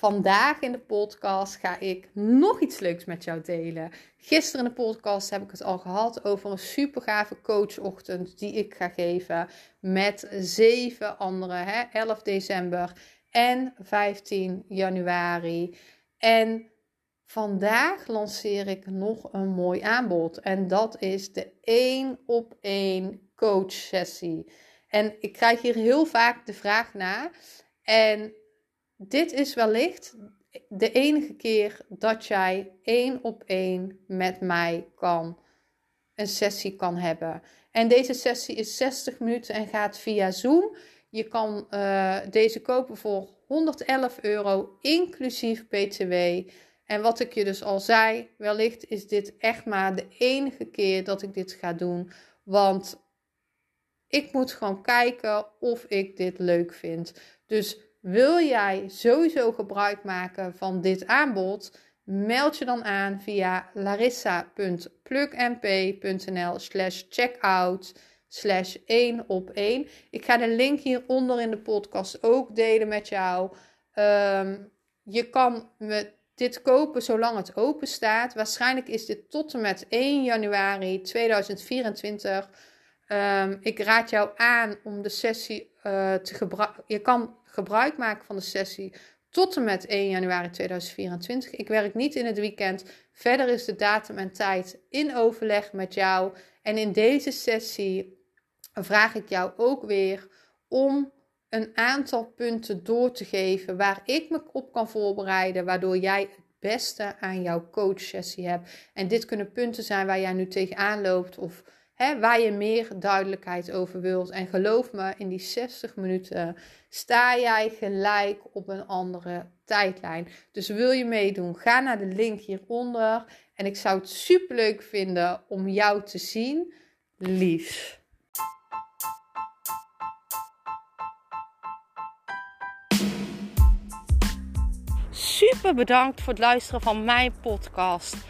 Vandaag in de podcast ga ik nog iets leuks met jou delen. Gisteren in de podcast heb ik het al gehad over een super gave coachochtend die ik ga geven met zeven anderen. Hè? 11 december en 15 januari. En vandaag lanceer ik nog een mooi aanbod. En dat is de 1 op 1 coach sessie. En ik krijg hier heel vaak de vraag na. En dit is wellicht de enige keer dat jij één op één met mij kan een sessie kan hebben. En deze sessie is 60 minuten en gaat via Zoom. Je kan uh, deze kopen voor 111 euro inclusief BTW. En wat ik je dus al zei, wellicht is dit echt maar de enige keer dat ik dit ga doen. Want ik moet gewoon kijken of ik dit leuk vind. Dus wil jij sowieso gebruik maken van dit aanbod? Meld je dan aan via larissa.plugmp.nl slash checkout slash 1 op 1. Ik ga de link hieronder in de podcast ook delen met jou. Um, je kan me dit kopen zolang het open staat. Waarschijnlijk is dit tot en met 1 januari 2024. Um, ik raad jou aan om de sessie uh, te gebruiken. Je kan gebruik maken van de sessie tot en met 1 januari 2024. Ik werk niet in het weekend. Verder is de datum en tijd in overleg met jou. En in deze sessie vraag ik jou ook weer om een aantal punten door te geven waar ik me op kan voorbereiden, waardoor jij het beste aan jouw coachsessie hebt. En dit kunnen punten zijn waar jij nu tegenaan loopt of hè, waar je meer duidelijkheid over wilt. En geloof me, in die 60 minuten sta jij gelijk op een andere tijdlijn. Dus wil je meedoen, ga naar de link hieronder. En ik zou het super leuk vinden om jou te zien. Lief. Super bedankt voor het luisteren van mijn podcast.